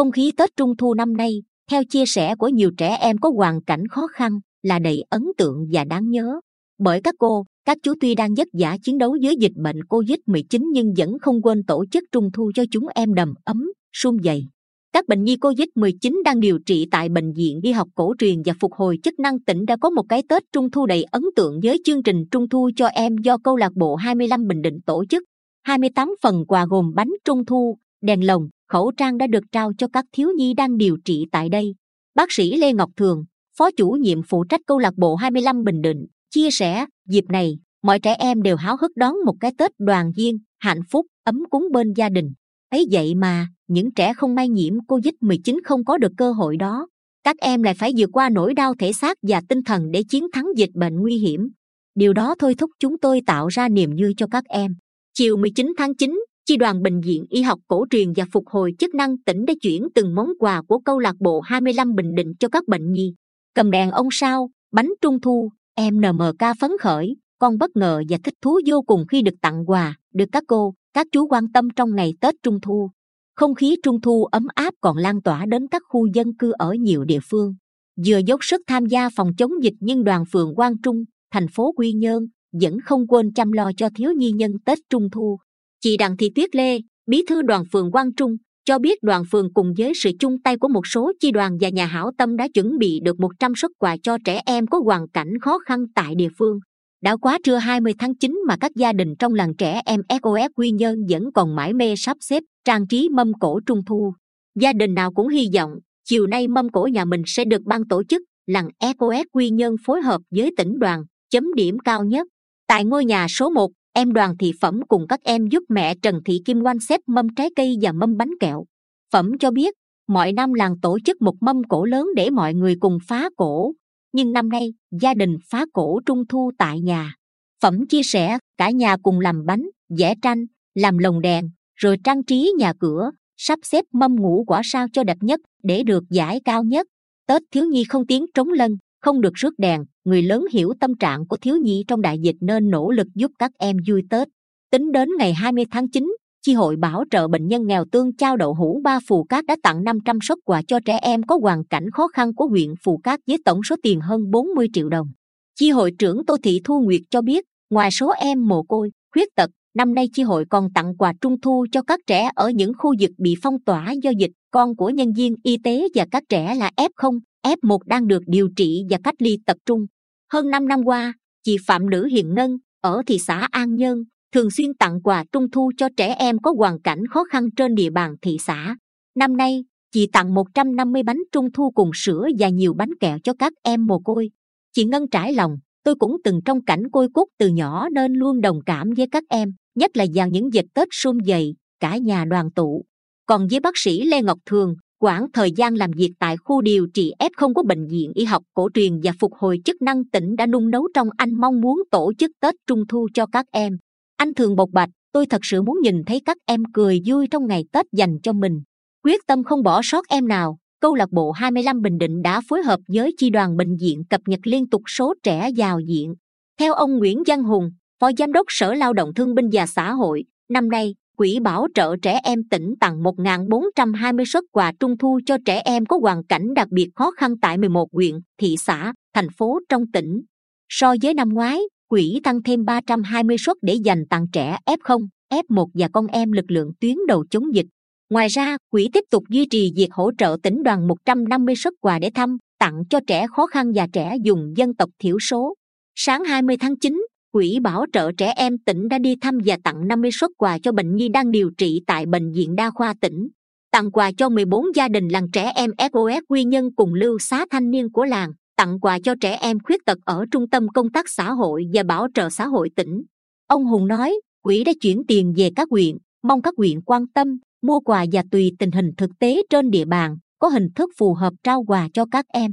không khí tết trung thu năm nay theo chia sẻ của nhiều trẻ em có hoàn cảnh khó khăn là đầy ấn tượng và đáng nhớ bởi các cô các chú tuy đang vất vả chiến đấu với dịch bệnh covid 19 nhưng vẫn không quên tổ chức trung thu cho chúng em đầm ấm sum dày các bệnh nhi COVID-19 đang điều trị tại Bệnh viện Y học cổ truyền và phục hồi chức năng tỉnh đã có một cái Tết Trung thu đầy ấn tượng với chương trình Trung thu cho em do câu lạc bộ 25 Bình Định tổ chức. 28 phần quà gồm bánh Trung thu, đèn lồng, khẩu trang đã được trao cho các thiếu nhi đang điều trị tại đây. Bác sĩ Lê Ngọc Thường, Phó chủ nhiệm phụ trách câu lạc bộ 25 Bình Định, chia sẻ, dịp này, mọi trẻ em đều háo hức đón một cái Tết đoàn viên, hạnh phúc, ấm cúng bên gia đình. ấy vậy mà, những trẻ không may nhiễm Covid-19 không có được cơ hội đó. Các em lại phải vượt qua nỗi đau thể xác và tinh thần để chiến thắng dịch bệnh nguy hiểm. Điều đó thôi thúc chúng tôi tạo ra niềm vui cho các em. Chiều 19 tháng 9, Chi đoàn Bệnh viện Y học cổ truyền và phục hồi chức năng tỉnh đã chuyển từng món quà của câu lạc bộ 25 Bình Định cho các bệnh nhi. Cầm đèn ông sao, bánh trung thu, em NMK phấn khởi, con bất ngờ và thích thú vô cùng khi được tặng quà, được các cô, các chú quan tâm trong ngày Tết Trung Thu. Không khí trung thu ấm áp còn lan tỏa đến các khu dân cư ở nhiều địa phương. Vừa dốc sức tham gia phòng chống dịch nhưng đoàn phường quang trung thành phố quy nhơn vẫn không quên chăm lo cho thiếu nhi nhân tết trung thu chị đặng thị tuyết lê bí thư đoàn phường quang trung cho biết đoàn phường cùng với sự chung tay của một số chi đoàn và nhà hảo tâm đã chuẩn bị được 100 suất quà cho trẻ em có hoàn cảnh khó khăn tại địa phương đã quá trưa 20 tháng 9 mà các gia đình trong làng trẻ em SOS Quy Nhơn vẫn còn mãi mê sắp xếp trang trí mâm cổ trung thu. Gia đình nào cũng hy vọng chiều nay mâm cổ nhà mình sẽ được ban tổ chức làng SOS Quy Nhơn phối hợp với tỉnh đoàn chấm điểm cao nhất. Tại ngôi nhà số 1, em đoàn thị phẩm cùng các em giúp mẹ Trần Thị Kim Oanh xếp mâm trái cây và mâm bánh kẹo. Phẩm cho biết, mọi năm làng tổ chức một mâm cổ lớn để mọi người cùng phá cổ, nhưng năm nay gia đình phá cổ trung thu tại nhà. Phẩm chia sẻ cả nhà cùng làm bánh vẽ tranh làm lồng đèn rồi trang trí nhà cửa sắp xếp mâm ngũ quả sao cho đẹp nhất để được giải cao nhất. Tết thiếu nhi không tiếng trống lân không được rước đèn người lớn hiểu tâm trạng của thiếu nhi trong đại dịch nên nỗ lực giúp các em vui tết. Tính đến ngày 20 tháng 9, chi hội bảo trợ bệnh nhân nghèo tương trao đậu hũ ba phù cát đã tặng 500 suất quà cho trẻ em có hoàn cảnh khó khăn của huyện phù cát với tổng số tiền hơn 40 triệu đồng. Chi hội trưởng tô thị thu nguyệt cho biết ngoài số em mồ côi khuyết tật năm nay chi hội còn tặng quà trung thu cho các trẻ ở những khu vực bị phong tỏa do dịch con của nhân viên y tế và các trẻ là f F1 đang được điều trị và cách ly tập trung hơn 5 năm qua chị phạm nữ hiền ngân ở thị xã an nhơn thường xuyên tặng quà trung thu cho trẻ em có hoàn cảnh khó khăn trên địa bàn thị xã. Năm nay, chị tặng 150 bánh trung thu cùng sữa và nhiều bánh kẹo cho các em mồ côi. Chị Ngân trải lòng, tôi cũng từng trong cảnh côi cút từ nhỏ nên luôn đồng cảm với các em, nhất là vào những dịp Tết sum dày, cả nhà đoàn tụ. Còn với bác sĩ Lê Ngọc Thường, quãng thời gian làm việc tại khu điều trị F0 của Bệnh viện Y học cổ truyền và phục hồi chức năng tỉnh đã nung nấu trong anh mong muốn tổ chức Tết Trung Thu cho các em. Anh thường bộc bạch tôi thật sự muốn nhìn thấy các em cười vui trong ngày tết dành cho mình. Quyết tâm không bỏ sót em nào. Câu lạc bộ 25 Bình Định đã phối hợp với chi đoàn bệnh viện cập nhật liên tục số trẻ vào diện. Theo ông Nguyễn Văn Hùng, Phó Giám đốc Sở Lao động Thương binh và Xã hội, năm nay, Quỹ Bảo trợ Trẻ Em tỉnh tặng 1.420 suất quà trung thu cho trẻ em có hoàn cảnh đặc biệt khó khăn tại 11 huyện, thị xã, thành phố trong tỉnh. So với năm ngoái, quỹ tăng thêm 320 suất để dành tặng trẻ F0, F1 và con em lực lượng tuyến đầu chống dịch. Ngoài ra, quỹ tiếp tục duy trì việc hỗ trợ tỉnh đoàn 150 suất quà để thăm, tặng cho trẻ khó khăn và trẻ dùng dân tộc thiểu số. Sáng 20 tháng 9, Quỹ Bảo trợ Trẻ Em tỉnh đã đi thăm và tặng 50 suất quà cho bệnh nhi đang điều trị tại Bệnh viện Đa khoa tỉnh. Tặng quà cho 14 gia đình làng trẻ em SOS Quy Nhân cùng lưu xá thanh niên của làng. Tặng quà cho trẻ em khuyết tật ở trung tâm công tác xã hội và bảo trợ xã hội tỉnh. Ông hùng nói, quỹ đã chuyển tiền về các huyện, mong các huyện quan tâm, mua quà và tùy tình hình thực tế trên địa bàn, có hình thức phù hợp trao quà cho các em.